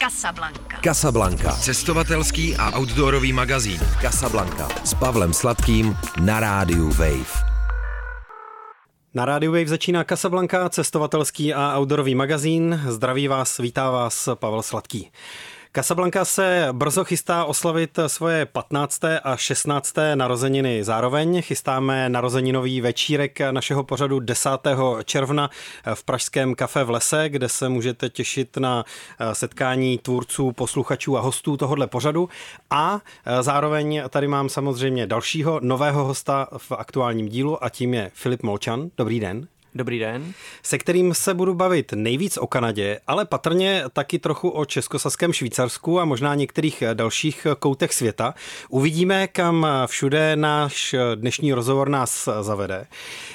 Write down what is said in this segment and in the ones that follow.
Casablanca. Casablanca. Cestovatelský a outdoorový magazín. Casablanca. S Pavlem Sladkým na rádiu Wave. Na rádiu Wave začíná Casablanca, cestovatelský a outdoorový magazín. Zdraví vás, vítá vás Pavel Sladký. Casablanca se brzo chystá oslavit svoje 15. a 16. narozeniny. Zároveň chystáme narozeninový večírek našeho pořadu 10. června v Pražském kafe v Lese, kde se můžete těšit na setkání tvůrců, posluchačů a hostů tohohle pořadu. A zároveň tady mám samozřejmě dalšího nového hosta v aktuálním dílu a tím je Filip Molčan. Dobrý den. Dobrý den. Se kterým se budu bavit nejvíc o Kanadě, ale patrně taky trochu o českosaském Švýcarsku a možná některých dalších koutech světa. Uvidíme, kam všude náš dnešní rozhovor nás zavede.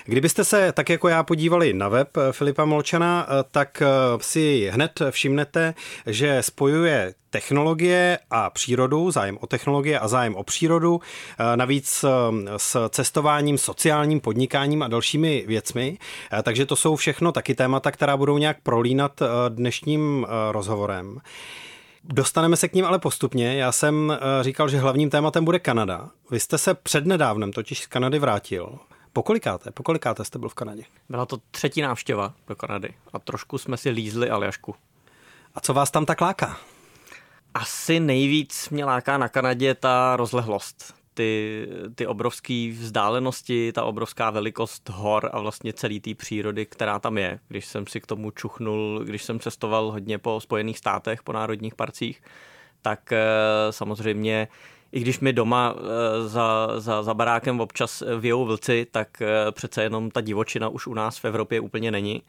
Kdybyste se tak jako já podívali na web Filipa Molčana, tak si hned všimnete, že spojuje technologie a přírodu, zájem o technologie a zájem o přírodu, eh, navíc eh, s cestováním, sociálním podnikáním a dalšími věcmi. Eh, takže to jsou všechno taky témata, která budou nějak prolínat dnešním rozhovorem. Dostaneme se k ním ale postupně. Já jsem říkal, že hlavním tématem bude Kanada. Vy jste se přednedávnem totiž z Kanady vrátil. Pokolikáte? Pokolikáte jste byl v Kanadě? Byla to třetí návštěva do Kanady a trošku jsme si lízli Aljašku. A co vás tam tak láká? Asi nejvíc mě láká na Kanadě ta rozlehlost. Ty, ty obrovské vzdálenosti, ta obrovská velikost hor a vlastně celý té přírody, která tam je. Když jsem si k tomu čuchnul, když jsem cestoval hodně po Spojených státech, po národních parcích, tak eh, samozřejmě i když mi doma eh, za, za, za barákem občas vějou vlci, tak eh, přece jenom ta divočina už u nás v Evropě úplně není.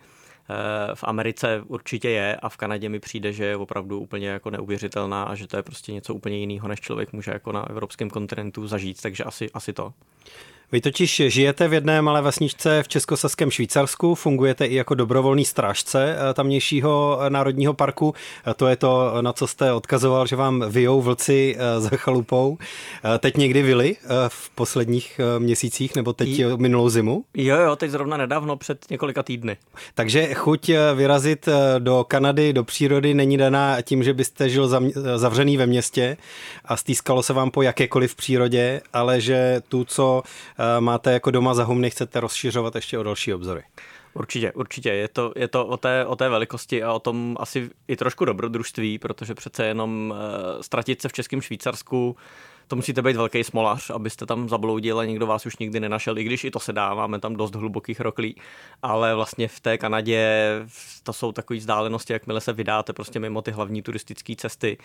Eh, v Americe určitě je a v Kanadě mi přijde, že je opravdu úplně jako neuvěřitelná a že to je prostě něco úplně jiného, než člověk může jako na evropském kontinentu zažít, takže asi, asi to. Vy totiž žijete v jedné malé vesničce v Českosaském Švýcarsku, fungujete i jako dobrovolný strážce eh, tamnějšího eh, národního parku. Eh, to je to, na co jste odkazoval, že vám vyjou vlci za chalupou. Teď někdy vyli v posledních měsících nebo teď I... minulou zimu? Jo, jo, teď zrovna nedávno před několika týdny. Takže chuť vyrazit do Kanady, do přírody není daná tím, že byste žil zavřený ve městě a stýskalo se vám po jakékoliv přírodě, ale že tu, co máte jako doma za humny, chcete rozšiřovat ještě o další obzory. Určitě, určitě. Je to, je to o, té, o té velikosti a o tom asi i trošku dobrodružství, protože přece jenom uh, ztratit se v Českém Švýcarsku to musíte být velký smolař, abyste tam zabloudil a nikdo vás už nikdy nenašel, i když i to se dá, máme tam dost hlubokých roklí, ale vlastně v té Kanadě to jsou takové vzdálenosti, jakmile se vydáte prostě mimo ty hlavní turistické cesty,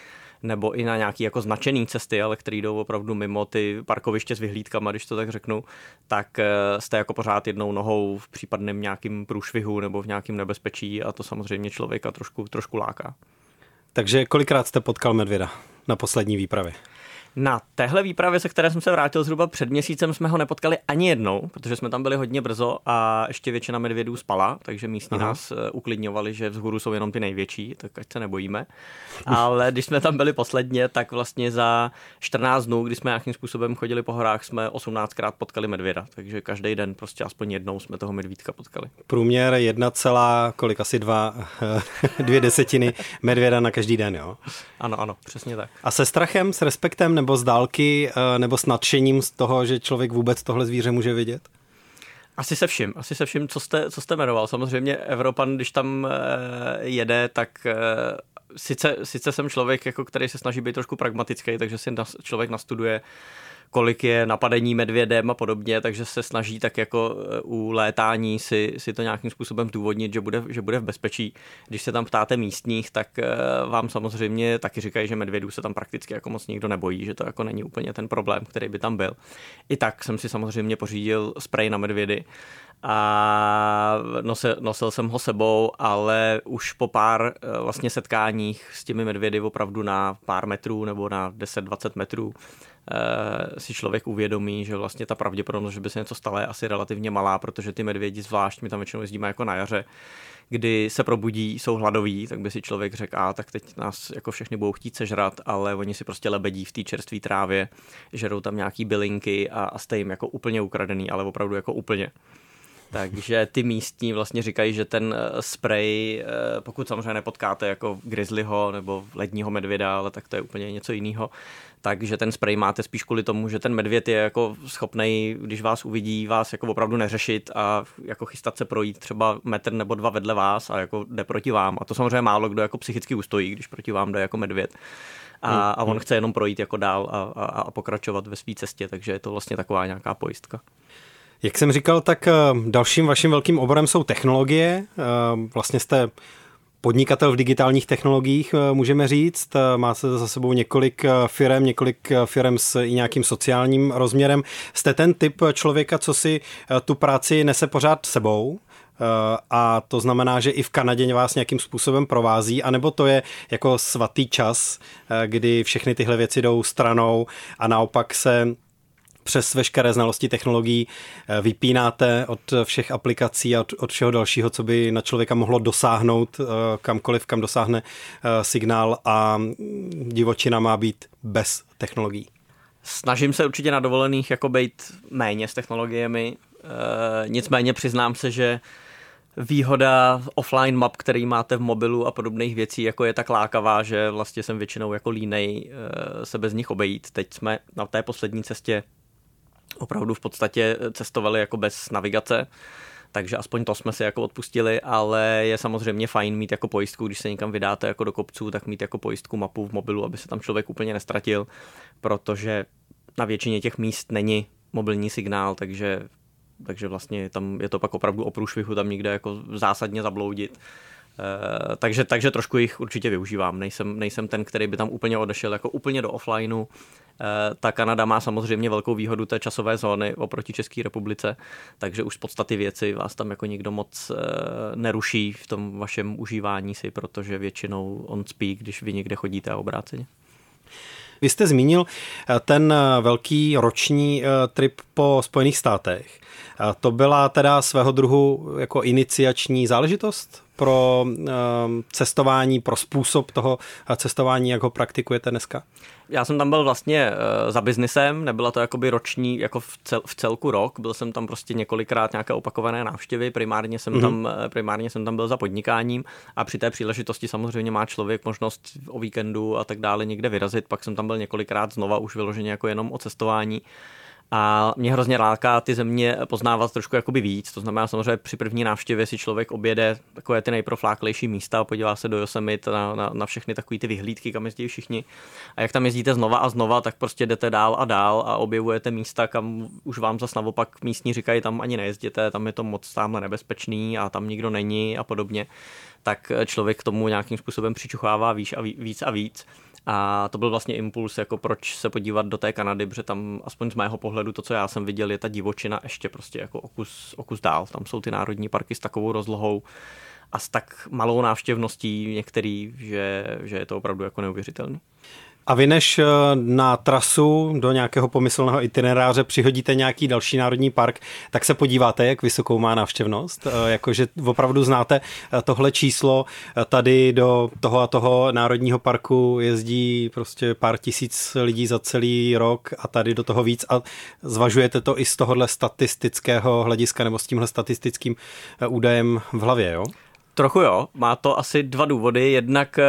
nebo i na nějaké jako značené cesty, ale které jdou opravdu mimo ty parkoviště s vyhlídkama, když to tak řeknu, tak eh, jste jako pořád jednou nohou v případném nějakým průšvihu nebo v nějakém nebezpečí a to samozřejmě člověka trošku, trošku láká. Takže kolikrát jste potkal medvěda na poslední výpravě? Na téhle výpravě, se které jsem se vrátil zhruba před měsícem, jsme ho nepotkali ani jednou, protože jsme tam byli hodně brzo a ještě většina medvědů spala, takže místní Aha. nás eh, uklidňovali, že vzhůru jsou jenom ty největší, tak ať se nebojíme. Ale když jsme tam byli posledně, tak vlastně za 14 dnů, kdy jsme nějakým způsobem chodili po horách, jsme 18krát potkali medvěda, takže každý den prostě aspoň jednou jsme toho medvídka potkali. Průměr 1, kolik asi dva, dvě desetiny medvěda na každý den, jo? Ano, ano, přesně tak. A se strachem, s respektem nebo z dálky, eh, nebo s nadšením z toho, že člověk vůbec tohle zvíře může vidět? Asi se vším, asi se vším, co jste, co jste jmenoval. Samozřejmě Evropan, když tam eh, jede, tak eh, sice, sice jsem člověk, jako který se snaží být trošku pragmatický, takže si člověk nastuduje kolik je napadení medvědem a podobně, takže se snaží tak jako e, u létání si, si to nějakým způsobem důvodnit, že bude, že bude v bezpečí. Když se tam ptáte místních, tak e, vám samozřejmě taky říkají, že medvědů se tam prakticky jako moc nikdo nebojí, že to jako není úplně ten problém, který by tam byl. I tak jsem si samozřejmě pořídil sprej na medvědy a nosil, nosil jsem ho sebou, ale už po pár e, vlastně setkáních s těmi medvědy opravdu na pár metrů nebo na 10-20 metrů Eh, si člověk uvědomí, že vlastně ta pravděpodobnost, že by se něco stalo, je asi relativně malá, protože ty medvědi zvlášť, my tam většinou jezdíme jako na jaře, kdy se probudí, jsou hladoví, tak by si člověk řekl, a tak teď nás jako všechny budou chtít sežrat, ale oni si prostě lebedí v té čerstvé trávě, žerou tam nějaký bylinky a, a jste jim jako úplně ukradený, ale opravdu jako úplně. Takže ty místní vlastně říkají, že ten eh, spray, eh, pokud samozřejmě nepotkáte jako grizzlyho nebo ledního medvěda, ale tak to je úplně něco jiného, takže ten spray máte spíš kvůli tomu, že ten medvěd je jako schopný, když vás uvidí, vás jako opravdu neřešit a jako chystat se projít třeba metr nebo dva vedle vás a jako jde proti vám. A to samozřejmě málo kdo jako psychicky ustojí, když proti vám jde jako medvěd. A, hmm, a on hmm. chce jenom projít jako dál a, a, a pokračovat ve své cestě, takže je to vlastně taková nějaká pojistka. Jak jsem říkal, tak eh, dalším vaším velkým oborem jsou technologie. Eh, vlastně jste podnikatel v digitálních technologiích, eh, můžeme říct. Máte za sebou několik firm, několik firm s i nějakým sociálním rozměrem. Jste ten typ člověka, co si tu práci nese pořád sebou? a to znamená, že i v Kanadě vás nějakým způsobem provází, anebo to je jako svatý čas, kdy všechny tyhle věci jdou stranou a naopak se přes veškeré znalosti technologií eh, vypínáte od všech aplikací a od, všeho dalšího, co by na člověka mohlo dosáhnout eh, kamkoliv, kam dosáhne eh, signál a divočina má být bez technologií. Snažím se určitě na dovolených jako být méně s technologiemi, nicméně přiznám se, že výhoda offline map, který máte v mobilu a podobných věcí, jako je tak lákavá, že vlastně jsem většinou jako línej se bez nich obejít. Teď jsme na té poslední cestě opravdu v podstatě cestovali jako bez navigace, takže aspoň to jsme si jako odpustili, ale je samozřejmě fajn mít jako pojistku, když se někam vydáte jako do kopců, tak mít jako pojistku mapu v mobilu, aby se tam člověk úplně nestratil, protože na většině těch míst není mobilní signál, takže, takže vlastně tam je to pak opravdu o průšvihu tam někde jako zásadně zabloudit. Uh, takže, takže trošku jich určitě využívám. Nejsem, nejsem ten, který by tam úplně odešel jako úplně do offlineu, Eh, ta Kanada má samozřejmě velkou výhodu té časové zóny oproti České republice, takže už z podstaty věci vás tam jako nikdo moc eh, neruší v tom vašem užívání si, protože většinou on spí, když vy někde chodíte a obráceně. Vy jste zmínil eh, ten velký roční trip po Spojených státech. To byla teda svého druhu jako iniciační záležitost pro cestování, pro způsob toho cestování, jak ho praktikujete dneska? já jsem tam byl vlastně uh, za biznisem, nebyla to jakoby roční, jako v, cel, v celku rok, byl jsem tam prostě několikrát nějaké opakované návštěvy, primárně jsem, mm-hmm. tam, eh, primárně jsem tam byl za podnikáním a při té příležitosti samozřejmě má člověk možnost o víkendu a tak dále někde vyrazit, pak jsem tam byl několikrát znova už vyloženě jako jenom o cestování. A mě hrozně láká ty země poznávat trošku jakoby víc. To znamená samozřejmě při první návštěvě si člověk objede takové ty nejprofláklejší místa a podívá se do Yosemite na, na, na všechny takové ty vyhlídky, kam jezdí všichni. A jak tam jezdíte znova a znova, tak prostě jdete dál a dál a objevujete místa, kam už vám zase naopak místní říkají, tam ani nejezděte, tam je to moc tamhle nebezpečný a tam nikdo není a podobně. Tak člověk k tomu nějakým způsobem přičuchává víc a víc a víc. A to byl vlastně impuls, jako proč se podívat do té Kanady, protože tam aspoň z mého pohledu to, co já jsem viděl, je ta divočina ještě prostě jako okus, okus dál. Tam jsou ty národní parky s takovou rozlohou a s tak malou návštěvností některý, že, že je to opravdu jako neuvěřitelný. A vy než eh, na trasu do nějakého pomyslného itineráře přihodíte nějaký další národní park, tak se podíváte, jak vysokou má návštěvnost. Eh, jakože opravdu znáte eh, tohle číslo. Tady do toho a toho národního parku jezdí prostě pár tisíc lidí za celý rok a tady do toho víc a zvažujete to i z tohohle statistického hlediska nebo s tímhle statistickým údajem v hlavě, jo? Trochu jo, má to asi dva důvody. Jednak e,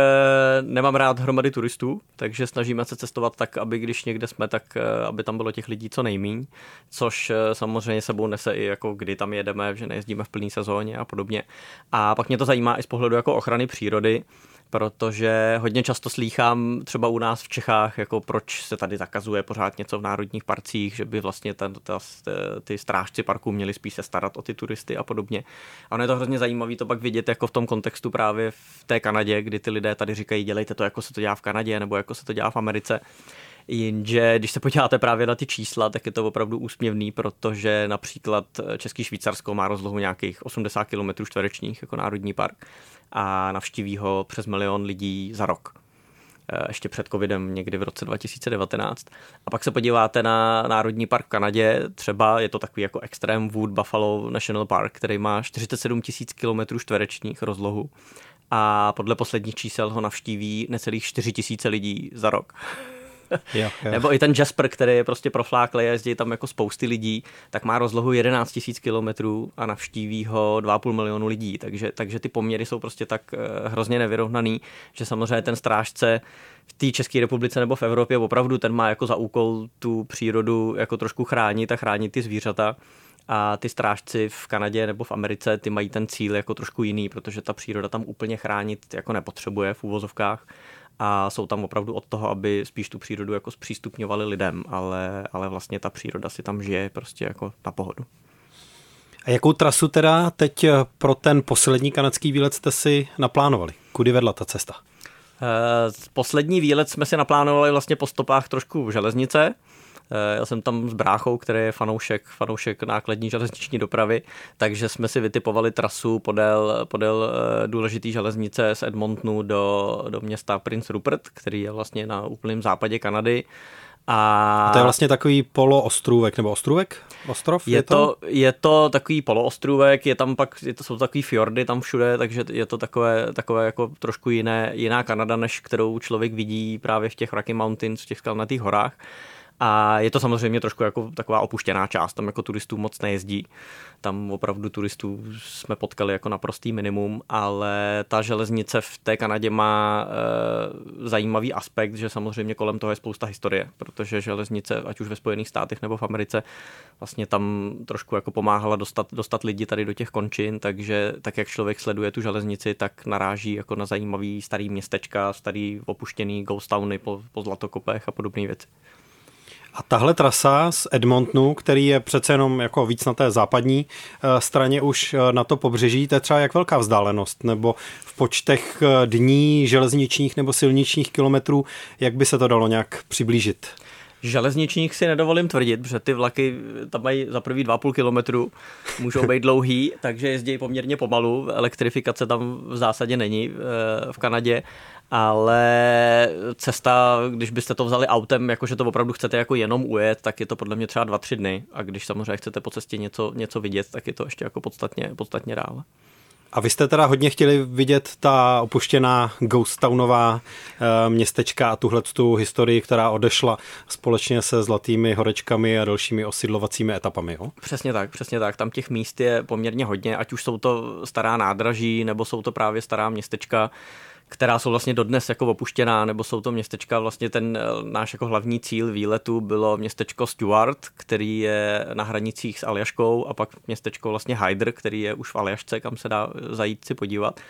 nemám rád hromady turistů, takže snažíme se cestovat tak, aby když někde jsme, tak e, aby tam bylo těch lidí co nejmíň, což e, samozřejmě sebou nese i jako kdy tam jedeme, že nejezdíme v plné sezóně a podobně. A pak mě to zajímá i z pohledu jako ochrany přírody, protože hodně často slýchám třeba u nás v Čechách, jako proč se tady zakazuje pořád něco v národních parcích, že by vlastně ten, ta, ty strážci parků měli spíš se starat o ty turisty a podobně. A ono je to hrozně zajímavé to pak vidět jako v tom kontextu právě v té Kanadě, kdy ty lidé tady říkají, dělejte to, jako se to dělá v Kanadě, nebo jako se to dělá v Americe. Jenže když se podíváte právě na ty čísla, tak je to opravdu úsměvný, protože například Český Švýcarsko má rozlohu nějakých 80 km čtverečních jako národní park a navštíví ho přes milion lidí za rok eh, ještě před covidem někdy v roce 2019. A pak se podíváte na Národní park v Kanadě, třeba je to takový jako extrém Wood Buffalo National Park, který má 47 000 km čtverečních rozlohu a podle posledních čísel ho navštíví necelých 4 000 lidí za rok. Jo, jo. Nebo i ten Jasper, který je prostě profláklý jezdí tam jako spousty lidí, tak má rozlohu 11 000 kilometrů a navštíví ho 2,5 milionu lidí. Takže, takže ty poměry jsou prostě tak eh, hrozně nevyrovnaný, že samozřejmě ten strážce v té České republice nebo v Evropě opravdu ten má jako za úkol tu přírodu jako trošku chránit a chránit ty zvířata a ty strážci v Kanadě nebo v Americe, ty mají ten cíl jako trošku jiný, protože ta příroda tam úplně chránit jako nepotřebuje v úvozovkách a jsou tam opravdu od toho, aby spíš tu přírodu jako zpřístupňovali lidem, ale, ale vlastně ta příroda si tam žije prostě jako na pohodu. A jakou trasu teda teď pro ten poslední kanadský výlet jste si naplánovali? Kudy vedla ta cesta? Eh, poslední výlet jsme si naplánovali vlastně po stopách trošku železnice, Eh, já jsem tam s bráchou, který je fanoušek, fanoušek nákladní železniční dopravy, takže jsme si vytipovali trasu podél, podél eh, důležitý železnice z Edmontonu do, do města Prince Rupert, který je vlastně na úplném západě Kanady. A... a to je vlastně takový poloostrůvek, nebo ostrůvek? Ostrov? Je, je to? to? Je to takový poloostrůvek, je tam pak, je to, jsou takový fjordy tam všude, takže je to takové, takové jako trošku jiné, jiná Kanada, než kterou člověk vidí právě v těch Rocky Mountains, v těch skalnatých horách. A je to samozřejmě trošku jako taková opuštěná část, tam jako turistů moc nejezdí. Tam opravdu turistů jsme potkali jako naprostý minimum, ale ta železnice v té Kanadě má e, zajímavý aspekt, že samozřejmě kolem toho je spousta historie, protože železnice, ať už ve Spojených státech nebo v Americe, vlastně tam trošku jako pomáhala dostat, dostat lidi tady do těch končin, takže tak jak člověk sleduje tu železnici, tak naráží jako na zajímavý starý městečka, starý opuštěný ghost towny po, po zlatokopech a podobné věci. A tahle trasa z Edmontonu, který je přece jenom jako víc na té západní eh, straně už eh, na to pobřeží, to je třeba jak velká vzdálenost, nebo v počtech eh, dní železničních nebo silničních kilometrů, jak by se to dalo nějak přiblížit? Železničních si nedovolím tvrdit, protože ty vlaky tam mají za prvý 2,5 kilometru, můžou být dlouhý, takže jezdí poměrně pomalu. Elektrifikace tam v zásadě není v Kanadě ale cesta, když byste to vzali autem, jakože to opravdu chcete jako jenom ujet, tak je to podle mě třeba dva, tři dny a když samozřejmě chcete po cestě něco, něco vidět, tak je to ještě jako podstatně, podstatně dál. A vy jste teda hodně chtěli vidět ta opuštěná ghost townová e, městečka a tuhle tu historii, která odešla společně se zlatými horečkami a dalšími osidlovacími etapami. Jo? Přesně tak, přesně tak. Tam těch míst je poměrně hodně, ať už jsou to stará nádraží, nebo jsou to právě stará městečka která jsou vlastně dodnes jako opuštěná, nebo jsou to městečka, vlastně ten eh, náš jako hlavní cíl výletu bylo městečko Stuart, který je na hranicích s Aljaškou a pak městečko vlastně Hyder, který je už v Aljašce, kam se dá zajít si podívat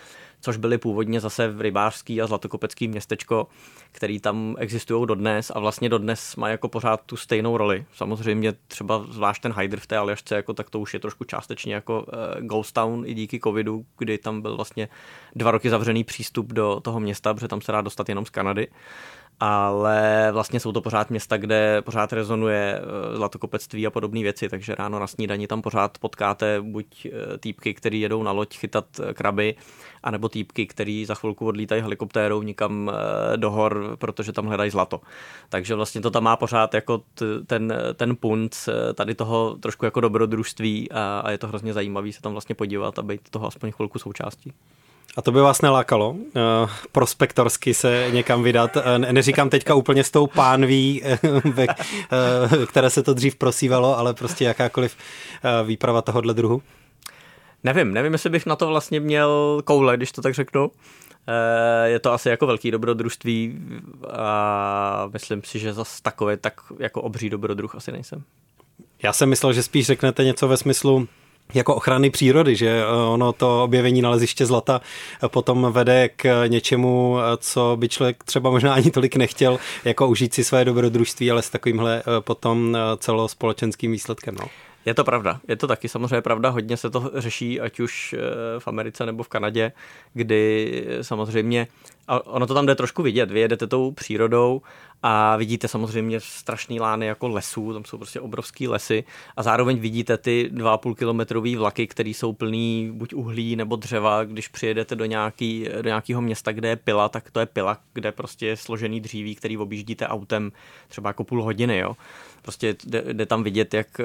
což byly původně zase v rybářský a zlatokopecký městečko, který tam existují dodnes a vlastně dodnes má jako pořád tu stejnou roli. Samozřejmě třeba zvlášť ten Hyder v té Aljašce, jako, tak to už je trošku částečně jako uh, Ghost Town i díky covidu, kdy tam byl vlastně dva roky zavřený přístup do toho města, protože tam se dá dostat jenom z Kanady ale vlastně jsou to pořád města, kde pořád rezonuje eh, zlatokopectví a podobné věci, takže ráno na snídani tam pořád potkáte buď eh, týpky, který jedou na loď chytat eh, kraby, anebo týpky, který za chvilku odlítají helikoptérou nikam do hor, protože tam hledají zlato. Takže vlastně to tam má pořád jako ten, ten punt tady toho trošku jako dobrodružství a, a je to hrozně zajímavý se tam vlastně podívat a být toho aspoň chvilku součástí. A to by vás nelákalo uh, prospektorsky se někam vydat? Uh, neříkám teďka úplně s tou pánví, ve, uh, které se to dřív prosívalo, ale prostě jakákoliv uh, výprava tohohle druhu? Nevím, nevím, jestli bych na to vlastně měl koule, když to tak řeknu. Je to asi jako velký dobrodružství a myslím si, že zase takové tak jako obří dobrodruh asi nejsem. Já jsem myslel, že spíš řeknete něco ve smyslu, jako ochrany přírody, že eh, ono to objevení naleziště zlata eh, potom vede k něčemu, eh, co by člověk třeba možná ani tolik nechtěl, jako užít si své dobrodružství, ale s takovýmhle potom celospolečenským výsledkem. No. Je to pravda, je to taky samozřejmě pravda, hodně se to řeší, ať už v Americe nebo v Kanadě, kdy samozřejmě, a ono to tam jde trošku vidět, vy jedete tou přírodou a vidíte samozřejmě strašný lány jako lesů, tam jsou prostě obrovský lesy a zároveň vidíte ty 2,5 kilometrový vlaky, které jsou plný buď uhlí nebo dřeva, když přijedete do, nějaký, do nějakého města, kde je pila, tak to je pila, kde prostě je složený dříví, který objíždíte autem třeba jako půl hodiny, jo. Prostě jde, jde tam vidět, jak eh,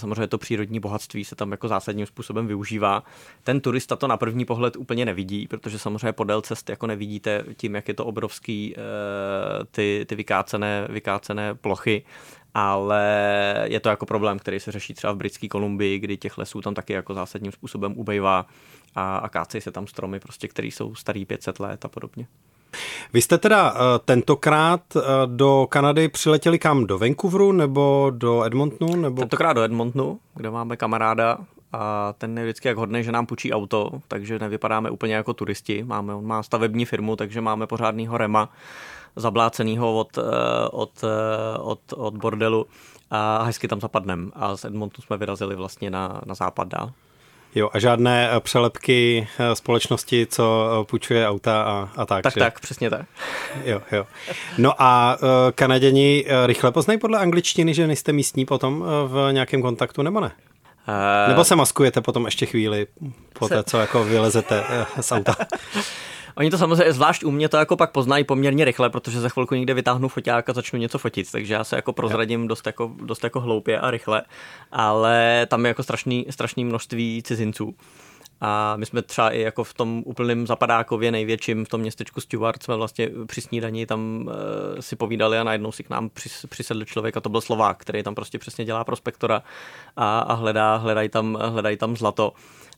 samozřejmě to přírodní bohatství se tam jako zásadním způsobem využívá. Ten turista to na první pohled úplně nevidí, protože samozřejmě podél cest jako nevidíte tím, jak je to obrovský eh, ty, ty vykácené, vykácené plochy, ale je to jako problém, který se řeší třeba v Britské Kolumbii, kdy těch lesů tam taky jako zásadním způsobem ubejvá a, a kácejí se tam stromy, prostě, které jsou starý 500 let a podobně. Vy jste teda uh, tentokrát uh, do Kanady přiletěli kam? Do Vancouveru nebo do Edmontonu? Nebo... Tentokrát do Edmontonu, kde máme kamaráda a ten je vždycky jak hodný, že nám půjčí auto, takže nevypadáme úplně jako turisti. Máme, on má stavební firmu, takže máme pořádnýho rema zablácenýho od, od, od, od bordelu a hezky tam zapadnem. A z Edmontonu jsme vyrazili vlastně na, na západ dál. Jo, a žádné eh, přelepky eh, společnosti, co eh, půjčuje auta a, a tak. Tak, že? tak, přesně tak. Jo, jo. No a Kanaděni rychle poznají podle angličtiny, že nejste místní potom v nějakém kontaktu, nebo ne? Uh, nebo se maskujete potom ještě chvíli po té, co jako vylezete z auta? Oni to samozřejmě, zvlášť u mě to jako pak poznají poměrně rychle, protože za chvilku někde vytáhnu foťák a začnu něco fotit, takže já se jako prozradím dost jako, dost jako hloupě a rychle, ale tam je jako strašný, strašný množství cizinců. A my jsme třeba i jako v tom úplném zapadákově největším, v tom městečku Stewart, jsme vlastně při snídani tam e, si povídali a najednou si k nám přis, přisedl člověk a to byl Slovák, který tam prostě přesně dělá prospektora a, a hledá, hledají tam, hledají tam zlato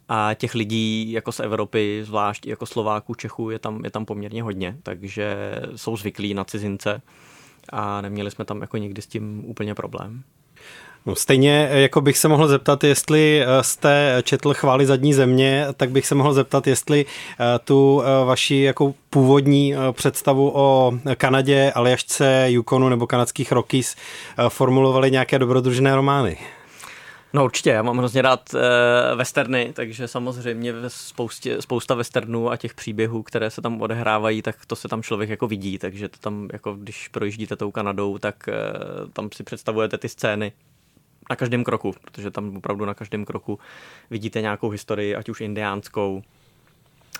a těch lidí jako z Evropy, zvlášť jako Slováků, Čechů, je tam, je tam poměrně hodně, takže jsou zvyklí na cizince a neměli jsme tam jako nikdy s tím úplně problém. No stejně jako bych se mohl zeptat, jestli eh, jste četl chvály zadní země, tak bych se mohl zeptat, jestli eh, tu eh, vaši jako původní představu o Kanadě, Aljašce, Yukonu nebo kanadských Rockies formulovali nějaké dobrodružné romány. No určitě, já mám hrozně rád uh, westerny, takže samozřejmě spoustě, spousta westernů a těch příběhů, které se tam odehrávají, tak to se tam člověk jako vidí, takže to tam, jako když projíždíte tou Kanadou, tak uh, tam si představujete ty scény na každém kroku, protože tam opravdu na každém kroku vidíte nějakou historii, ať už indiánskou,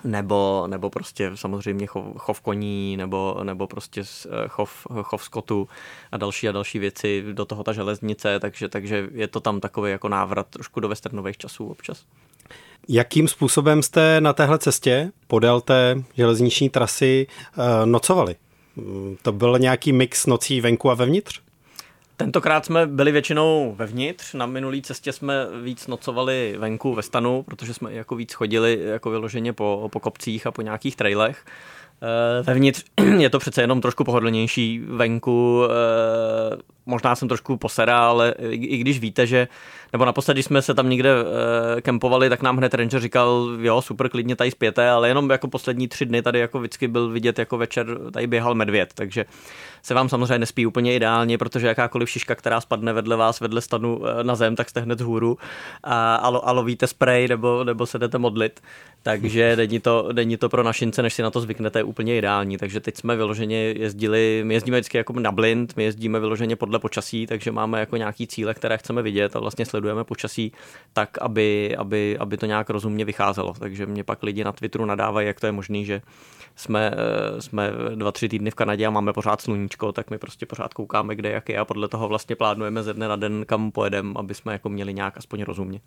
nebo, nebo prostě samozřejmě chov, chov koní, nebo, nebo prostě eh, chov, chov skotu a další a další věci, do toho ta železnice, takže, takže je to tam takový jako návrat trošku do westernových časů občas. Jakým způsobem jste na téhle cestě podél té železniční trasy eh, nocovali? Mm, to byl nějaký mix nocí venku a vevnitř? Tentokrát jsme byli většinou vevnitř, na minulý cestě jsme víc nocovali venku ve stanu, protože jsme jako víc chodili jako vyloženě po, po kopcích a po nějakých trailech. Eh, vevnitř je to přece jenom trošku pohodlnější venku, eh, možná jsem trošku posera, ale i když víte, že, nebo naposledy, když jsme se tam někde e, kempovali, tak nám hned ranger říkal, jo, super, klidně tady zpěte, ale jenom jako poslední tři dny tady jako vždycky byl vidět, jako večer tady běhal medvěd, takže se vám samozřejmě nespí úplně ideálně, protože jakákoliv šiška, která spadne vedle vás, vedle stanu na zem, tak jste hned vzhůru a, a, a lovíte spray nebo, nebo se jdete modlit. Takže není to, není to pro našince, než si na to zvyknete, úplně ideální. Takže teď jsme vyloženě jezdili, my jezdíme vždycky jako na blind, my jezdíme vyloženě podle podle počasí, takže máme jako nějaký cíle, které chceme vidět a vlastně sledujeme počasí tak, aby, aby, aby to nějak rozumně vycházelo. Takže mě pak lidi na Twitteru nadávají, jak to je možné, že jsme, eh, jsme dva, tři týdny v Kanadě a máme pořád sluníčko, tak my prostě pořád koukáme, kde jak je a podle toho vlastně plánujeme ze dne na den, kam pojedeme, aby jsme jako měli nějak aspoň rozumně.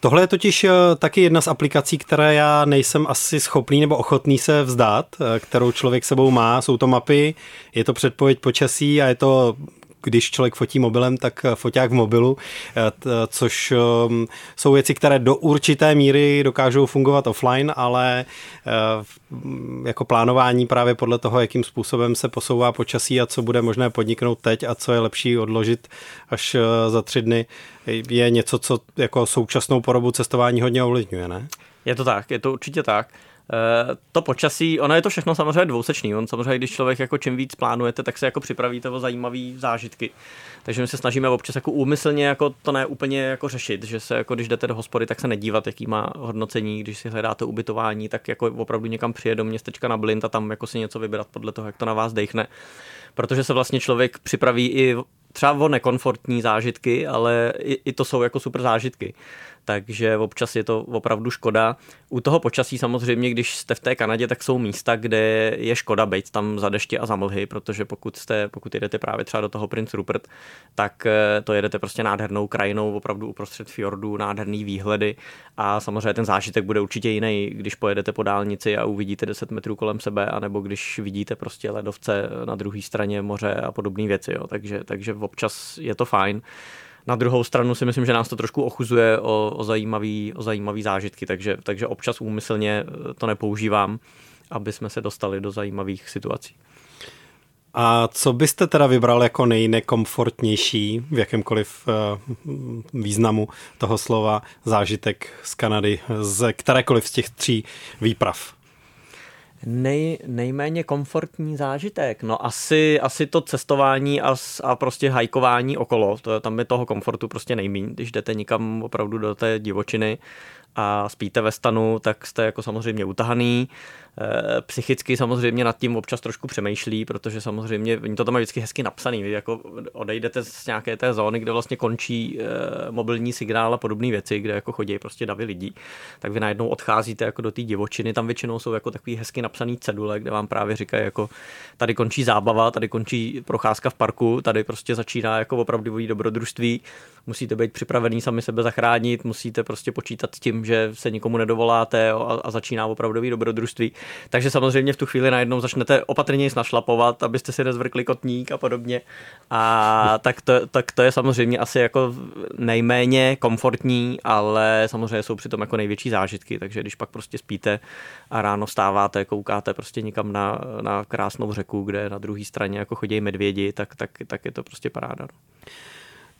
Tohle je totiž eh, taky jedna z aplikací, které já nejsem asi schopný nebo ochotný se vzdát, eh, kterou člověk sebou má. Jsou to mapy, je to předpověď počasí a je to když člověk fotí mobilem, tak eh, foťák v mobilu, eh, což ehm, jsou věci, které do určité míry dokážou fungovat offline, ale eh, jako plánování právě podle toho, jakým způsobem se posouvá počasí a co bude možné podniknout teď a co je lepší odložit až za tři dny, je něco, co jako současnou porobu cestování hodně ovlivňuje, ne? Je to tak, je to určitě tak. Eh, to počasí, ono je to všechno samozřejmě dvousečný. On samozřejmě, když člověk jako čím víc plánujete, tak se jako připravíte o zajímavé zážitky. Takže my se snažíme občas jako úmyslně jako to ne úplně jako řešit, že se jako když jdete do hospody, tak se nedívat, jaký má hodnocení, když si hledáte ubytování, tak jako opravdu někam přijede do městečka na blind a tam jako si něco vybrat podle toho, jak to na vás dechne. Protože se vlastně člověk připraví i třeba o nekomfortní zážitky, ale i, i to jsou jako super zážitky takže občas je to opravdu škoda. U toho počasí samozřejmě, když jste v té Kanadě, tak jsou místa, kde je škoda být tam za deště a za mlhy, protože pokud, jste, pokud jedete právě třeba do toho Prince Rupert, tak eh, to jedete prostě nádhernou krajinou, opravdu uprostřed fjordu, nádherný výhledy a samozřejmě ten zážitek bude určitě jiný, když pojedete po dálnici a uvidíte 10 metrů kolem sebe, anebo když vidíte prostě ledovce na druhé straně moře a podobné věci. Jo. Takže, takže občas je to fajn. Na druhou stranu si myslím, že nás to trošku ochuzuje o, o, zajímavý, o zajímavý zážitky, takže, takže občas úmyslně eh, to nepoužívám, aby jsme se dostali do zajímavých situací. A co byste teda vybral jako nejnekomfortnější v jakémkoliv uh, významu toho slova zážitek z Kanady, z kterékoliv z těch tří výprav? Nej, nejméně komfortní zážitek. No asi, asi to cestování a, a prostě hajkování okolo. To, tam je toho komfortu prostě nejméně, když jdete nikam opravdu do té divočiny a spíte ve stanu, tak jste jako samozřejmě utahaný. Eh, psychicky samozřejmě nad tím občas trošku přemýšlí, protože samozřejmě oni to tam mají vždycky hezky napsaný. Vy jako odejdete z nějaké té zóny, kde vlastně končí eh, mobilní signál a podobné věci, kde jako chodí prostě davy lidí, tak vy najednou odcházíte jako do té divočiny. Tam většinou jsou jako takový hezky napsaný cedule, kde vám právě říkají jako tady končí zábava, tady končí procházka v parku, tady prostě začíná jako opravdový dobrodružství. Musíte být připravený sami sebe zachránit, musíte prostě počítat s tím, že se nikomu nedovoláte a, a začíná opravdový dobrodružství. Takže samozřejmě v tu chvíli najednou začnete opatrně našlapovat, abyste si nezvrkli kotník a podobně. A tak to, tak to je samozřejmě asi jako nejméně komfortní, ale samozřejmě jsou přitom jako největší zážitky, takže když pak prostě spíte a ráno vstáváte, koukáte prostě někam na, na krásnou řeku, kde na druhé straně jako chodí medvědi, tak, tak, tak je to prostě paráda. No.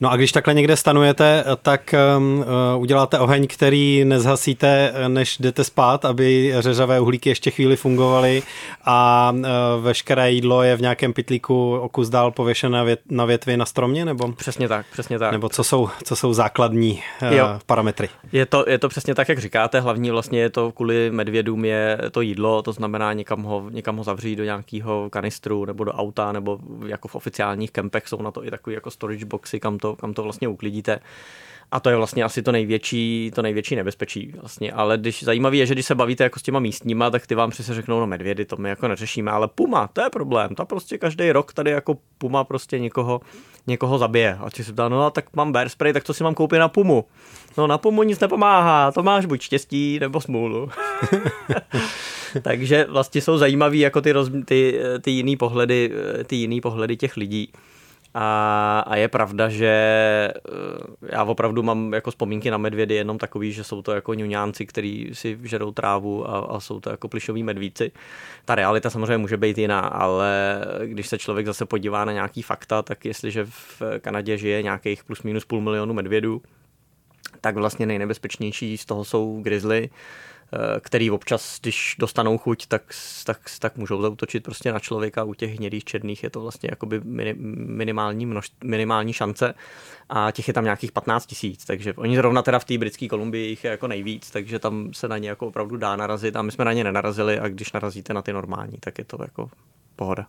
No a když takhle někde stanujete, tak um, uh, uděláte oheň, který nezhasíte, než jdete spát, aby řeřavé uhlíky ještě chvíli fungovaly a uh, veškeré jídlo je v nějakém pitlíku o kus dál pověšené vět, na větvi na stromě, nebo? Přesně tak, přesně tak. Nebo co jsou, co jsou základní uh, jo. parametry? Je to, je to přesně tak, jak říkáte, hlavní vlastně je to kvůli medvědům je to jídlo, to znamená někam ho, někam ho zavřít do nějakého kanistru nebo do auta, nebo jako v oficiálních kempech jsou na to i takový jako storage boxy, kam to to, kam to vlastně uklidíte. A to je vlastně asi to největší, to největší nebezpečí vlastně. Ale když zajímavý je, že když se bavíte jako s těma místníma, tak ty vám přesně řeknou, no medvědy, to my jako neřešíme, ale puma, to je problém. Ta prostě každý rok tady jako puma prostě někoho, někoho zabije. A ti se ptá, no a tak mám bear spray, tak co si mám koupit na pumu? No na pumu nic nepomáhá, to máš buď štěstí nebo smůlu. Takže vlastně jsou zajímavý jako ty, ty, ty jiný pohledy, ty jiný pohledy těch lidí. A, a je pravda, že eh, já opravdu mám jako vzpomínky na medvědy jenom takový, že jsou to jako ňuňánci, kteří si žerou trávu a, a jsou to jako plišoví medvíci. Ta realita samozřejmě může být jiná, ale když se člověk zase podívá na nějaký fakta, tak jestliže v Kanadě žije nějakých plus minus půl milionu medvědů, tak vlastně nejnebezpečnější z toho jsou grizzly, který občas, když dostanou chuť, tak, tak, tak můžou zautočit prostě na člověka. U těch hnědých černých je to vlastně jakoby minimální, množ, minimální šance a těch je tam nějakých 15 tisíc, takže oni zrovna teda v té britské Kolumbii jich je jako nejvíc, takže tam se na ně jako opravdu dá narazit a my jsme na ně nenarazili a když narazíte na ty normální, tak je to jako pohoda.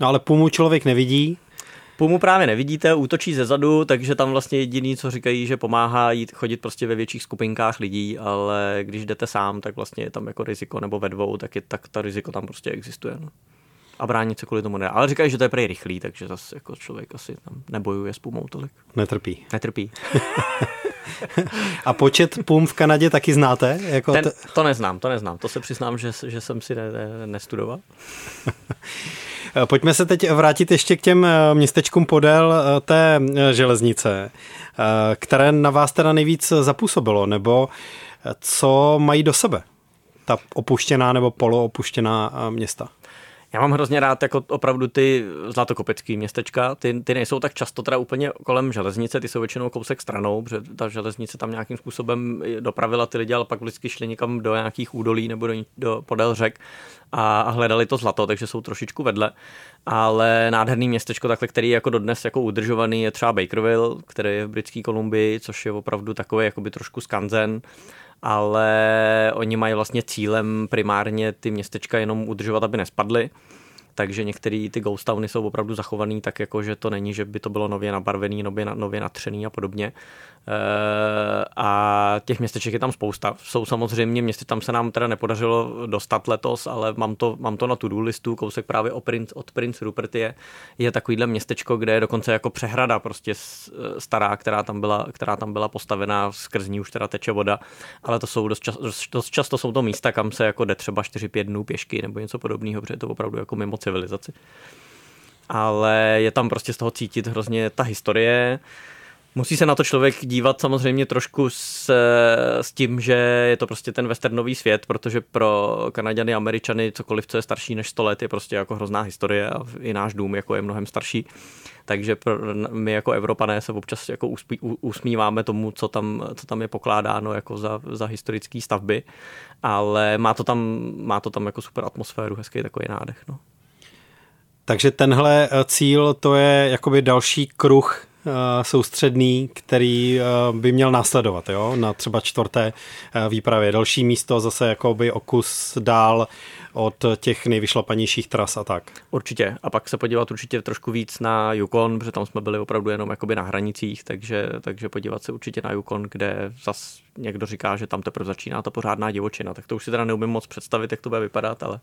No ale pumu člověk nevidí, Pumu právě nevidíte, útočí ze zadu, takže tam vlastně jediný, co říkají, že pomáhá jít chodit prostě ve větších skupinkách lidí, ale když jdete sám, tak vlastně je tam jako riziko, nebo ve dvou, tak, je, tak ta riziko tam prostě existuje. No. A bránit se kvůli tomu ne. Ale říkají, že to je prej rychlý, takže zase jako člověk asi tam nebojuje s pumou tolik. Netrpí. Netrpí. A počet pum v Kanadě taky znáte? Jako Ten, to neznám, to neznám. To se přiznám, že, že jsem si ne, ne, nestudoval. Pojďme se teď vrátit ještě k těm eh, městečkům podél eh, té eh, železnice, které na vás teda nejvíc zapůsobilo, nebo co mají do sebe ta opuštěná nebo poloopuštěná města? Já mám hrozně rád jako opravdu ty zlatokopecký městečka, ty, ty nejsou tak často teda úplně kolem železnice, ty jsou většinou kousek stranou, protože ta železnice tam nějakým způsobem dopravila ty lidi, ale pak vždycky šli někam do nějakých údolí nebo do, do podél řek a, a hledali to zlato, takže jsou trošičku vedle. Ale nádherný městečko, takhle, který je jako dodnes jako udržovaný, je třeba Bakerville, který je v Britské Kolumbii, což je opravdu takový jakoby trošku skanzen ale oni mají vlastně cílem primárně ty městečka jenom udržovat, aby nespadly. takže některé ty ghost towny jsou opravdu zachované tak, jako že to není, že by to bylo nově nabarvený, nově, nově natřený a podobně. Eh, a těch městeček je tam spousta. Jsou samozřejmě městy, tam se nám teda nepodařilo dostat letos, ale mám to, mám to na to-do listu, kousek právě o Prince, od Prince Rupert je, je takovýhle městečko, kde je dokonce jako přehrada prostě stará, která tam byla, která tam byla postavená, skrz ní už teda teče voda, ale to jsou dost, čas, dost často jsou to místa, kam se jako jde třeba 4-5 dnů pěšky nebo něco podobného, protože je to opravdu jako mimo civilizaci. Ale je tam prostě z toho cítit hrozně ta historie, Musí se na to člověk dívat samozřejmě trošku s, s tím, že je to prostě ten westernový svět, protože pro Kanaděny, Američany cokoliv, co je starší než 100 let, je prostě jako hrozná historie a i náš dům jako je mnohem starší. Takže pro, my jako Evropané se občas jako usmíváme tomu, co tam, co tam je pokládáno jako za, za historické stavby, ale má to, tam, má to tam jako super atmosféru, hezký takový nádech. No. Takže tenhle eh, cíl, to je jakoby další kruh soustředný, který eh, by měl následovat jo? na třeba čtvrté eh, výpravě. Další místo zase jakoby okus dál od těch nejvyšlapanějších tras a tak. Určitě. A pak se podívat určitě trošku víc na Yukon, protože tam jsme byli opravdu jenom jakoby na hranicích, takže, takže podívat se určitě na Yukon, kde zas někdo říká, že tam teprve začíná ta pořádná divočina. Tak to už si teda neumím moc představit, jak to bude vypadat, ale,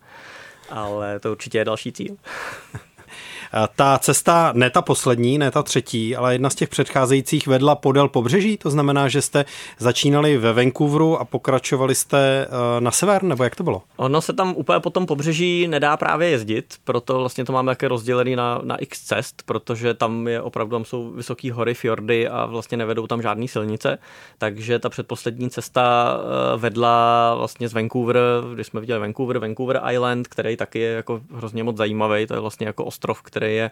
ale to určitě je další cíl. Ta cesta, ne ta poslední, ne ta třetí, ale jedna z těch předcházejících vedla podél pobřeží, to znamená, že jste začínali ve Vancouveru a pokračovali jste eh, na sever, nebo jak to bylo? Ono se tam úplně po tom pobřeží nedá právě jezdit, proto vlastně to máme také rozdělený na, na x cest, protože tam je opravdu, tam jsou vysoké hory, fjordy a vlastně nevedou tam žádné silnice, takže ta předposlední cesta eh, vedla vlastně z Vancouver, když jsme viděli Vancouver, Vancouver Island, který taky je jako hrozně moc zajímavý, to je vlastně jako ostrov, který který je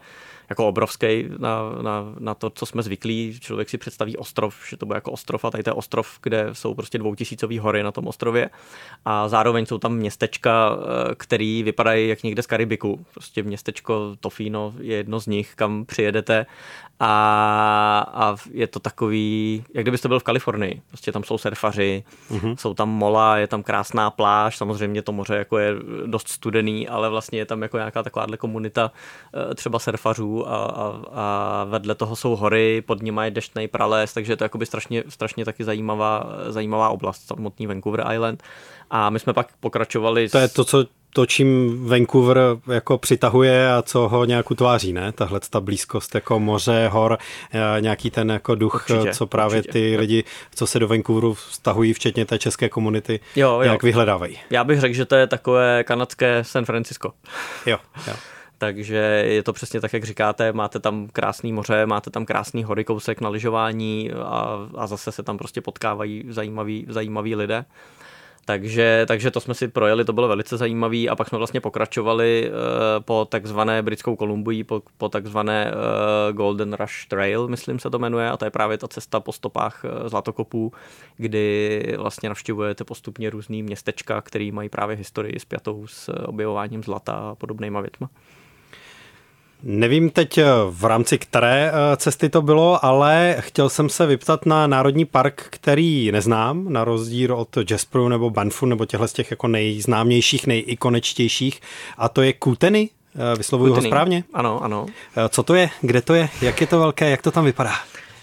jako obrovský na, na, na to, co jsme zvyklí. Člověk si představí ostrov, že to bude jako ostrov a tady to je ostrov, kde jsou prostě dvoutisícové hory na tom ostrově a zároveň jsou tam městečka, eh, který vypadají jak někde z Karibiku. Prostě městečko Tofino je jedno z nich, kam přijedete a, a je to takový, jak kdybyste byl v Kalifornii. Prostě tam jsou surfaři, mm-hmm. jsou tam mola, je tam krásná pláž, samozřejmě to moře jako je dost studený, ale vlastně je tam jako nějaká takováhle komunita eh, třeba surfařů a, a, a vedle toho jsou hory, pod nimi je deštný prales, takže je to jakoby strašně, strašně taky zajímavá, zajímavá oblast, samotný Vancouver Island. A my jsme pak pokračovali... To je to, co to, čím Vancouver jako přitahuje a co ho nějak utváří, ne? Tahle ta blízkost jako moře, hor, eh, nějaký ten jako duch, určitě, co právě určitě. ty lidi, co se do Vancouveru vztahují, včetně té české komunity, jo, jo. jak vyhledávají. Já bych řekl, že to je takové kanadské San Francisco. Jo, jo. Takže je to přesně tak, jak říkáte, máte tam krásný moře, máte tam krásný hory, kousek na lyžování a, a zase se tam prostě potkávají zajímaví, zajímaví lidé. Takže, takže to jsme si projeli, to bylo velice zajímavé a pak jsme vlastně pokračovali uh, po takzvané britskou Kolumbii, po, po takzvané uh, Golden Rush Trail, myslím se to jmenuje, a to je právě ta cesta po stopách uh, zlatokopů, kdy vlastně navštěvujete postupně různý městečka, které mají právě historii spjatou s objevováním zlata a podobnýma věcma. Nevím teď eh, v rámci které eh, cesty to bylo, ale chtěl jsem se vyptat na národní park, který neznám, na rozdíl od Jasperu nebo Banfu nebo těchto z těch jako nejznámějších, nejikoničtějších, a to je Kuteny, eh, vyslovuju Kuteny. ho správně? Ano, ano. Co to je, kde to je, jak je to velké, jak to tam vypadá?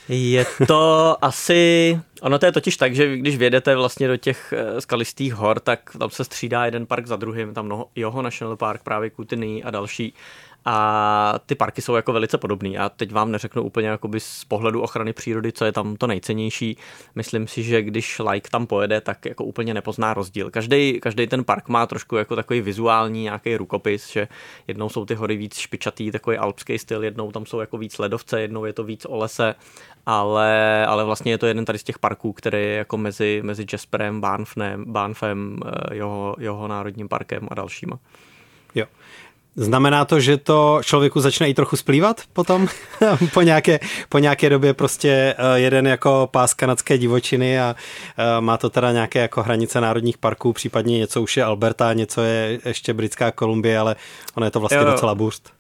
Je to asi, ono to je totiž tak, že když vědete vlastně do těch skalistých hor, tak tam se střídá jeden park za druhým, tam Joho National Park, právě Kutiny a další. A ty parky jsou jako velice podobné. A teď vám neřeknu úplně jakoby z pohledu ochrany přírody, co je tam to nejcennější. Myslím si, že když like tam pojede, tak jako úplně nepozná rozdíl. Každý, každý ten park má trošku jako takový vizuální nějaký rukopis, že jednou jsou ty hory víc špičatý, takový alpský styl, jednou tam jsou jako víc ledovce, jednou je to víc o lese, ale, ale vlastně je to jeden tady z těch parků, který je jako mezi, mezi Jasperem, Banfem, Banfem eh, jeho, jeho národním parkem a dalšíma. Jo. Znamená to, že to člověku začne i trochu splývat potom? po, nějaké, po nějaké době prostě eh, jeden jako pás kanadské divočiny a eh, má to teda nějaké jako hranice národních parků, případně něco už je Alberta, něco je ještě Britská Kolumbie, ale ono je to vlastně jo, jo. docela burst.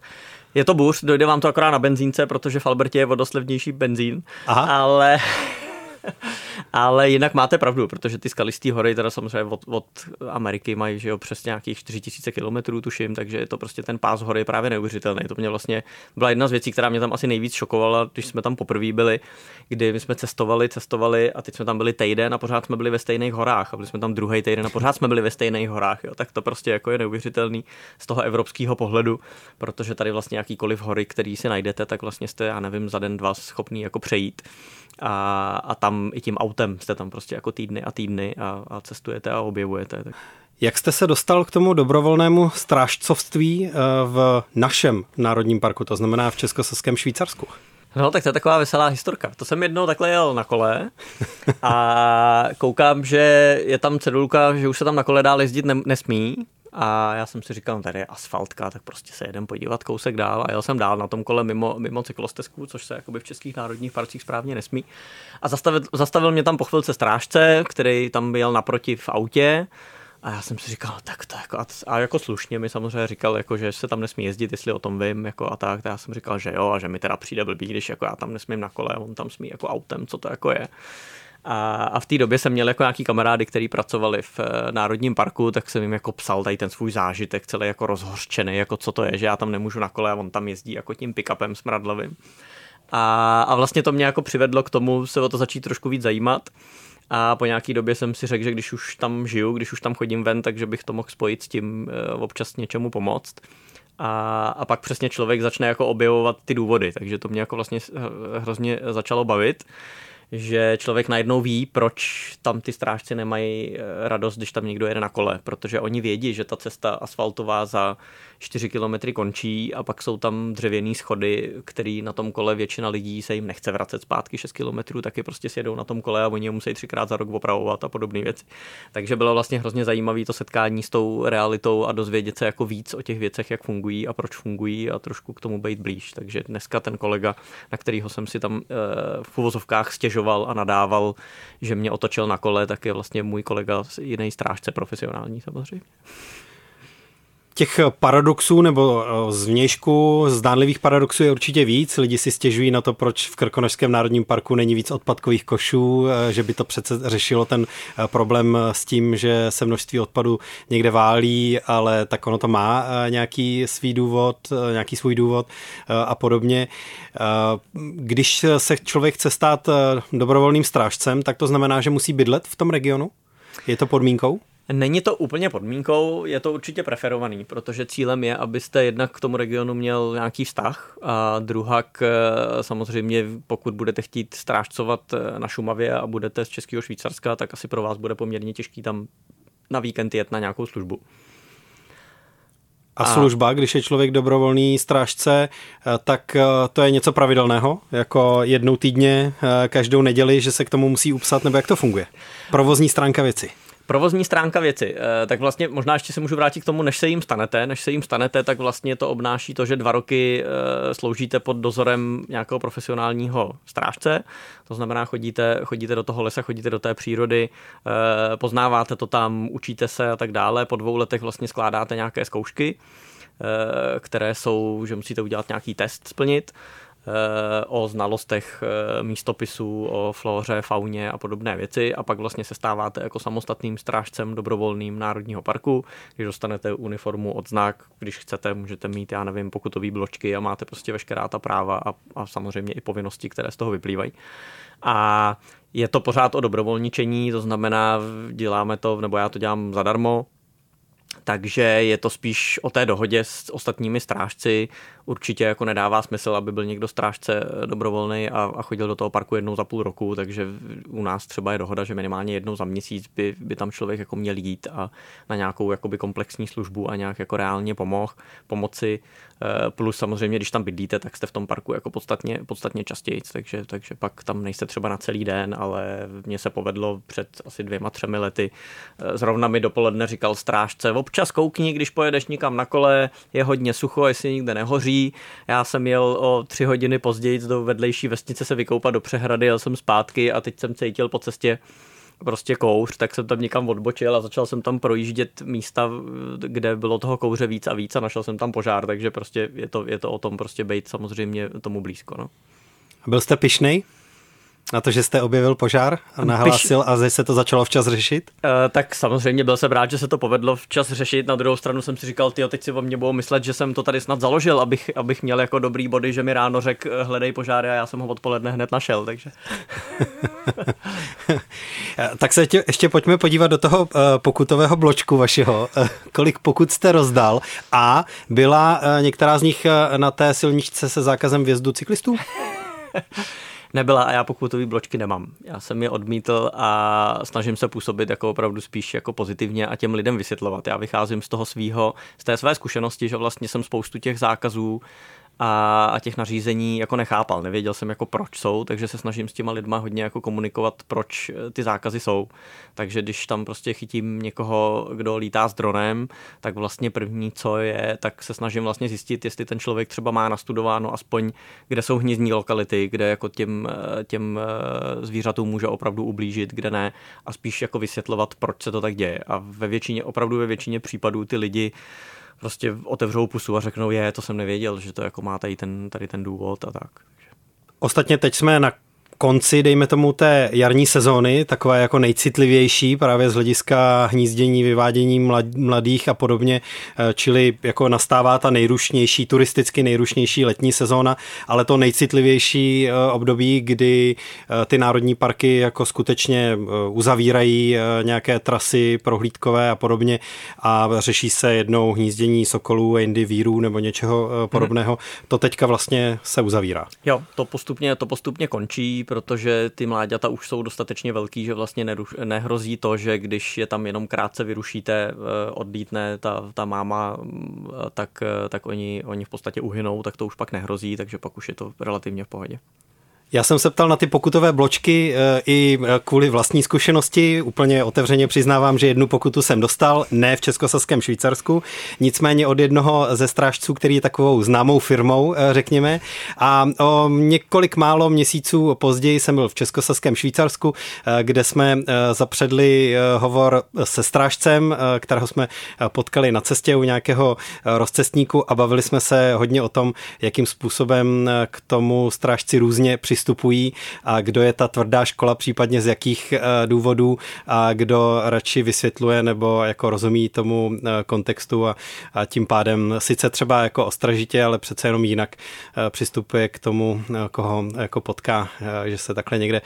Je to burst, dojde vám to akorát na benzínce, protože v Albertě je vodoslevnější benzín, Aha. ale Ale jinak máte pravdu, protože ty skalisté hory teda samozřejmě od, od Ameriky mají že jo, přes nějakých 4000 km, tuším, takže je to prostě ten pás hory právě neuvěřitelný. To mě vlastně byla jedna z věcí, která mě tam asi nejvíc šokovala, když jsme tam poprvé byli, kdy my jsme cestovali, cestovali a teď jsme tam byli týden a pořád jsme byli ve stejných horách a byli jsme tam druhý týden a pořád jsme byli ve stejných horách. Jo. Tak to prostě jako je neuvěřitelný z toho evropského pohledu, protože tady vlastně jakýkoliv hory, který si najdete, tak vlastně jste, já nevím, za den, dva schopný jako přejít a, a tam i tím autem jste tam prostě jako týdny a týdny a, a cestujete a objevujete. Tak. Jak jste se dostal k tomu dobrovolnému strážcovství eh, v našem národním parku, to znamená v Českosaském Švýcarsku? No, tak to je taková veselá historka. To jsem jednou takhle jel na kole a koukám, že je tam cedulka, že už se tam na kole dál jezdit nesmí, a já jsem si říkal, no tady je asfaltka, tak prostě se jedem podívat kousek dál. A jel jsem dál na tom kole mimo, mimo cyklostezku, což se jakoby v českých národních parcích správně nesmí. A zastavil, zastavil mě tam po chvilce strážce, který tam byl naproti v autě. A já jsem si říkal, tak to jako, a jako slušně mi samozřejmě říkal, jako, že se tam nesmí jezdit, jestli o tom vím, jako a tak, tak já jsem říkal, že jo, a že mi teda přijde blbý, když jako já tam nesmím na kole on tam smí jako autem, co to jako je. A, a v té době jsem měl jako nějaký kamarády, kteří pracovali v uh, Národním parku, tak jsem jim jako psal tady ten svůj zážitek, celý jako rozhořčený, jako co to je, že já tam nemůžu na kole a on tam jezdí jako tím pick-upem smradlavým. A, a vlastně to mě jako přivedlo k tomu se o to začít trošku víc zajímat. A po nějaký době jsem si řekl, že když už tam žiju, když už tam chodím ven, takže bych to mohl spojit s tím uh, občas něčemu pomoct. A, a pak přesně člověk začne jako objevovat ty důvody, takže to mě jako vlastně hrozně začalo bavit že člověk najednou ví, proč tam ty strážci nemají eh, radost, když tam někdo jede na kole, protože oni vědí, že ta cesta asfaltová za 4 kilometry končí a pak jsou tam dřevěné schody, který na tom kole většina lidí se jim nechce vracet zpátky 6 kilometrů, taky prostě sjedou na tom kole a oni ho musí třikrát za rok opravovat a podobné věci. Takže bylo vlastně hrozně zajímavé to setkání s tou realitou a dozvědět se jako víc o těch věcech, jak fungují a proč fungují a trošku k tomu být blíž. Takže dneska ten kolega, na kterého jsem si tam eh, v uvozovkách stěžoval a nadával, že mě otočil na kole, tak je vlastně můj kolega jiný strážce profesionální samozřejmě. Těch paradoxů nebo eh, zvnějšku zdánlivých paradoxů je určitě víc. Lidi si stěžují na to, proč v Krkonošském národním parku není víc odpadkových košů, eh, že by to přece řešilo ten eh, problém s tím, že se množství odpadu někde válí, ale tak ono to má nějaký svý důvod, nějaký svůj důvod a podobně. Když se člověk chce stát dobrovolným strážcem, tak to znamená, že musí bydlet v tom regionu? Je to podmínkou? Není to úplně podmínkou, je to určitě preferovaný, protože cílem je, abyste jednak k tomu regionu měl nějaký vztah a druhak eh, samozřejmě, pokud budete chtít strážcovat eh, na Šumavě a budete z Českého Švýcarska, tak asi pro vás bude poměrně těžký tam na víkend jet na nějakou službu. A služba, když je člověk dobrovolný strážce, eh, tak to je něco pravidelného, jako jednou týdně, každou neděli, že se k tomu musí upsat, nebo jak to funguje? Provozní stránka věci. Provozní stránka věci. Eh, tak vlastně možná ještě se můžu vrátit k tomu, než se jim stanete. Než se jim stanete, tak vlastně to obnáší to, že dva roky eh, sloužíte pod dozorem nějakého profesionálního strážce. To znamená, chodíte, chodíte do toho lesa, chodíte do té přírody, eh, poznáváte to tam, učíte se a tak dále. Po dvou letech vlastně skládáte nějaké zkoušky, které jsou, že musíte udělat nějaký test splnit o znalostech eh, místopisů, o flóře, fauně a podobné věci a pak vlastně se stáváte jako samostatným strážcem dobrovolným Národního parku, když dostanete uniformu, odznak, když chcete, můžete mít, já nevím, pokutový bločky a máte prostě veškerá ta práva a, a samozřejmě i povinnosti, které z toho vyplývají. A je to pořád o dobrovolničení, to znamená, děláme to, nebo já to dělám zadarmo, takže je to spíš o té dohodě s ostatními strážci. Určitě jako nedává smysl, aby byl někdo strážce dobrovolný a, a chodil do toho parku jednou za půl roku, takže u nás třeba je dohoda, že minimálně jednou za měsíc by, by tam člověk jako měl jít a na nějakou jakoby komplexní službu a nějak jako reálně pomoh, pomoci. Eh, plus samozřejmě, když tam bydlíte, tak jste v tom parku jako podstatně, podstatně častěji, takže, takže pak tam nejste třeba na celý den, ale mně se povedlo před asi dvěma, třemi lety. Eh, zrovna mi dopoledne říkal strážce, občas koukni, když pojedeš někam na kole, je hodně sucho, jestli nikde nehoří. Já jsem jel o tři hodiny později do vedlejší vesnice se vykoupat do přehrady, jel jsem zpátky a teď jsem cítil po cestě prostě kouř, tak jsem tam někam odbočil a začal jsem tam projíždět místa, kde bylo toho kouře víc a víc a našel jsem tam požár, takže prostě je to, je to o tom prostě být samozřejmě tomu blízko. No. Byl jste pišnej? Na to, že jste objevil požár a nahlásil a zase se to začalo včas řešit? Uh, tak samozřejmě byl jsem rád, že se to povedlo včas řešit. Na druhou stranu jsem si říkal, ty teď si o mě budou myslet, že jsem to tady snad založil, abych, abych měl jako dobrý body, že mi ráno řekl eh, hledej požáry a já jsem ho odpoledne hned našel. Takže. tak se tě, ještě pojďme podívat do toho uh, pokutového bločku vašeho. Uh, kolik pokut jste rozdal a byla uh, některá z nich uh, na té silničce se zákazem vjezdu cyklistů? nebyla a já pokutový bločky nemám. Já jsem je odmítl a snažím se působit jako opravdu spíš jako pozitivně a těm lidem vysvětlovat. Já vycházím z toho svého, z té své zkušenosti, že vlastně jsem spoustu těch zákazů a, a těch nařízení jako nechápal. Nevěděl jsem jako proč jsou, takže se snažím s těma lidma hodně jako komunikovat, proč eh, ty zákazy jsou. Takže když tam prostě chytím někoho, kdo lítá s dronem, tak vlastně první, co je, tak se snažím vlastně zjistit, jestli ten člověk třeba má nastudováno aspoň, kde jsou hnízdní lokality, kde jako těm, eh, těm eh, zvířatům může opravdu ublížit, kde ne a spíš jako vysvětlovat, proč se to tak děje. A ve většině, opravdu ve většině případů ty lidi prostě otevřou pusu a řeknou, je, to jsem nevěděl, že to jako má tady ten, tady ten důvod a tak. Ostatně teď jsme na konci, dejme tomu, té jarní sezóny, takové jako nejcitlivější právě z hlediska hnízdění, vyvádění mladých a podobně, eh, čili jako nastává ta nejrušnější, turisticky nejrušnější letní sezóna, ale to nejcitlivější eh, období, kdy eh, ty národní parky jako skutečně uzavírají nějaké trasy prohlídkové a podobně a řeší se jednou hnízdění sokolů, jindy vírů nebo něčeho podobného. Hmm. To teďka vlastně se uzavírá. Jo, to postupně, to postupně končí, protože ty mláďata už jsou dostatečně velký, že vlastně neruš, nehrozí to, že když je tam jenom krátce vyrušíte, eh, odlítne ta, ta máma, mm, tak, eh, tak oni, oni v podstatě uhynou, tak to už pak nehrozí, takže pak už je to relativně v pohodě. Já jsem se ptal na ty pokutové bločky e, i e, kvůli vlastní zkušenosti. Úplně otevřeně přiznávám, že jednu pokutu jsem dostal, ne v Českosaském Švýcarsku, nicméně od jednoho ze strážců, který je takovou známou firmou, e, řekněme. A o několik málo měsíců později jsem byl v Českosaském Švýcarsku, kde jsme zapředli hovor se strážcem, kterého jsme potkali na cestě u nějakého rozcestníku a bavili jsme se hodně o tom, jakým způsobem k tomu strážci různě při přistupují a kdo je ta tvrdá škola, případně z jakých eh, důvodů a kdo radši vysvětluje nebo jako rozumí tomu eh, kontextu a, a tím pádem sice třeba jako ostražitě, ale přece jenom jinak eh, přistupuje k tomu, koho jako potká, že se takhle někde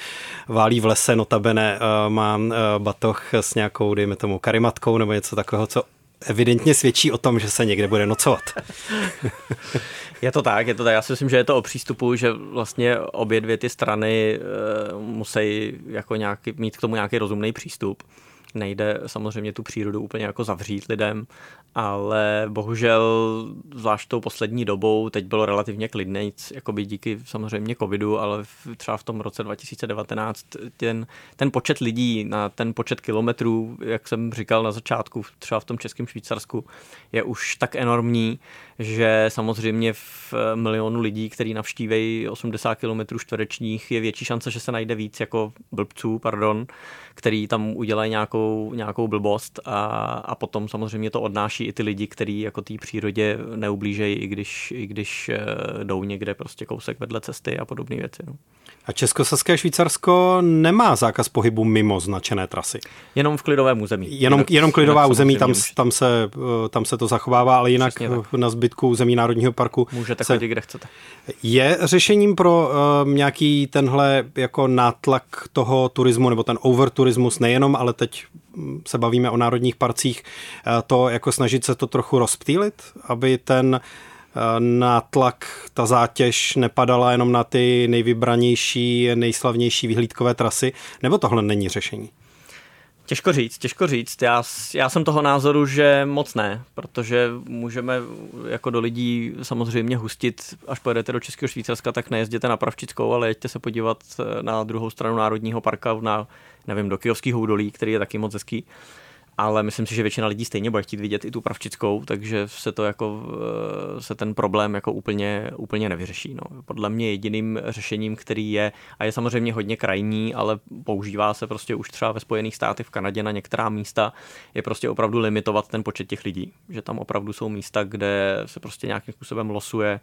válí v lese, notabene má batoh s nějakou, dejme tomu, karimatkou nebo něco takového, co evidentně svědčí o tom, že se někde bude nocovat. Je to tak, je to tak. Já si myslím, že je to o přístupu, že vlastně obě dvě ty strany uh, musí jako nějaký, mít k tomu nějaký rozumný přístup. Nejde samozřejmě tu přírodu úplně jako zavřít lidem, ale bohužel zvlášť tou poslední dobou, teď bylo relativně klidnějc, by díky samozřejmě covidu, ale třeba v tom roce 2019 ten, ten počet lidí na ten počet kilometrů, jak jsem říkal na začátku, třeba v tom českém Švýcarsku, je už tak enormní, že samozřejmě v milionu lidí, který navštívejí 80 km čtverečních, je větší šance, že se najde víc jako blbců, pardon, který tam udělají nějakou, nějakou blbost a, a potom samozřejmě to odnáší i ty lidi, kteří jako té přírodě neublížejí, i když, i když eh, jdou někde prostě kousek vedle cesty a podobné věci. No. A Českosaské Švýcarsko nemá zákaz pohybu mimo značené trasy. Jenom v klidovém území. Jenom, jenom klidová území, tam, tam, se, eh, tam se to zachovává, ale jinak na zbytku území Národního parku. Můžete se... chodit, kde chcete. Je řešením pro uh, nějaký tenhle jako nátlak toho turismu, nebo ten overturismus nejenom, ale teď se bavíme o národních parcích, uh, to jako snažit se to trochu rozptýlit, aby ten nátlak, ta zátěž nepadala jenom na ty nejvybranější, nejslavnější vyhlídkové trasy, nebo tohle není řešení? Těžko říct, těžko říct. Já, já jsem toho názoru, že moc ne, protože můžeme jako do lidí samozřejmě hustit, až pojedete do Českého Švýcarska, tak nejezděte na Pravčickou, ale jeďte se podívat na druhou stranu Národního parka, na, nevím, do Kijovského údolí, který je taky moc hezký ale myslím si, že většina lidí stejně bude chtít vidět i tu pravčickou, takže se to jako, eh, se ten problém jako úplně, úplně nevyřeší. No. Podle mě jediným řešením, který je, a je samozřejmě hodně krajní, ale používá se prostě už třeba ve Spojených státech, v Kanadě na některá místa, je prostě opravdu limitovat ten počet těch lidí. Že tam opravdu jsou místa, kde se prostě nějakým způsobem losuje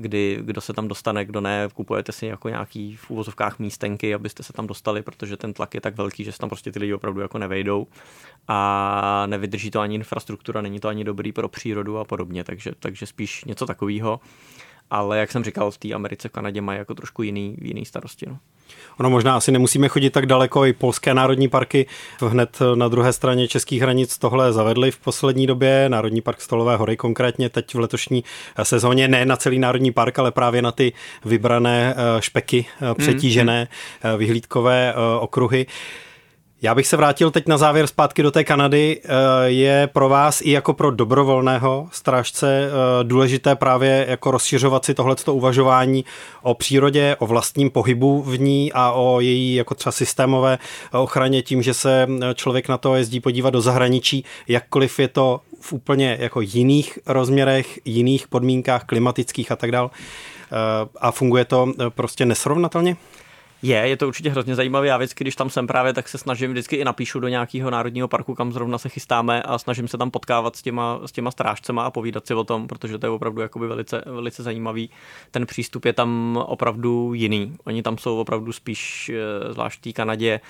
kdy kdo se tam dostane, kdo ne, kupujete si jako nějaký v úvozovkách místenky, abyste se tam dostali, protože ten tlak je tak velký, že se tam prostě ty lidi opravdu jako nevejdou. A nevydrží to ani infrastruktura, není to ani dobrý pro přírodu a podobně, takže, takže spíš něco takového ale jak jsem říkal, v té Americe, v Kanadě mají jako trošku jiný, jiný starosti. No. Ono možná asi nemusíme chodit tak daleko, i polské národní parky hned na druhé straně českých hranic tohle zavedly v poslední době, Národní park Stolové hory konkrétně teď v letošní sezóně, ne na celý národní park, ale právě na ty vybrané eh, špeky eh, přetížené mm, vyhlídkové okruhy. Já bych se vrátil teď na závěr zpátky do té Kanady. Eh, je pro vás i jako pro dobrovolného strážce eh, důležité právě jako rozšiřovat si tohleto uvažování o přírodě, o vlastním pohybu v ní a o její jako třeba systémové ochraně tím, že se eh, člověk na to jezdí podívat do zahraničí, jakkoliv je to v úplně jako jiných rozměrech, jiných podmínkách klimatických a tak dál. A funguje to prostě nesrovnatelně? Je, je to určitě hrozně zajímavé. Já vždycky, když tam jsem právě, tak se snažím vždycky i napíšu do nějakého národního parku, kam zrovna se chystáme a snažím se tam potkávat s těma, s těma strážcema a povídat si o tom, protože to je opravdu jakoby velice, velice zajímavý. Ten přístup je tam opravdu jiný. Oni tam jsou opravdu spíš, eh, zvlášť v Kanadě,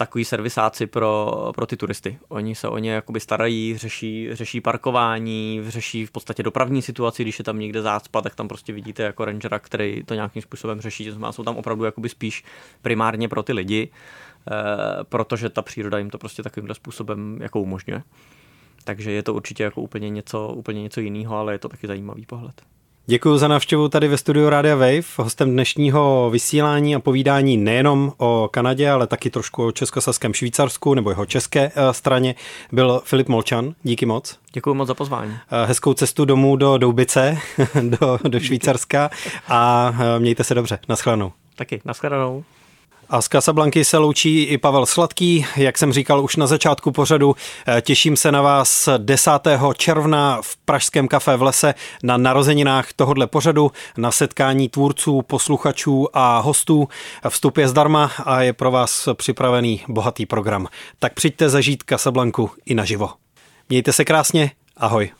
takový servisáci pro, pro ty turisty. Oni se o ně jakoby starají, řeší, řeší parkování, řeší v podstatě dopravní situaci, když je tam někde zácpa, tak tam prostě vidíte jako rangera, který to nějakým způsobem řeší. Znamená, jsou tam opravdu jakoby spíš primárně pro ty lidi, eh, protože ta příroda jim to prostě takovýmhle způsobem jako umožňuje. Takže je to určitě jako úplně něco, úplně něco jiného, ale je to taky zajímavý pohled. Děkuji za návštěvu tady ve studiu Rádia Wave. Hostem dnešního vysílání a povídání nejenom o Kanadě, ale taky trošku o českosaském Švýcarsku nebo jeho české eh, straně byl Filip Molčan. Díky moc. Děkuji moc za pozvání. Eh, hezkou cestu domů do Doubice, do, do Švýcarska a eh, mějte se dobře. Naschledanou. Taky, naschledanou. A z Casablanky se loučí i Pavel Sladký. Jak jsem říkal už na začátku pořadu, eh, těším se na vás 10. června v Pražském kafe v lese na narozeninách tohodle pořadu, na setkání tvůrců, posluchačů a hostů. Vstup je zdarma a je pro vás připravený bohatý program. Tak přijďte zažít Casablanku i naživo. Mějte se krásně, ahoj.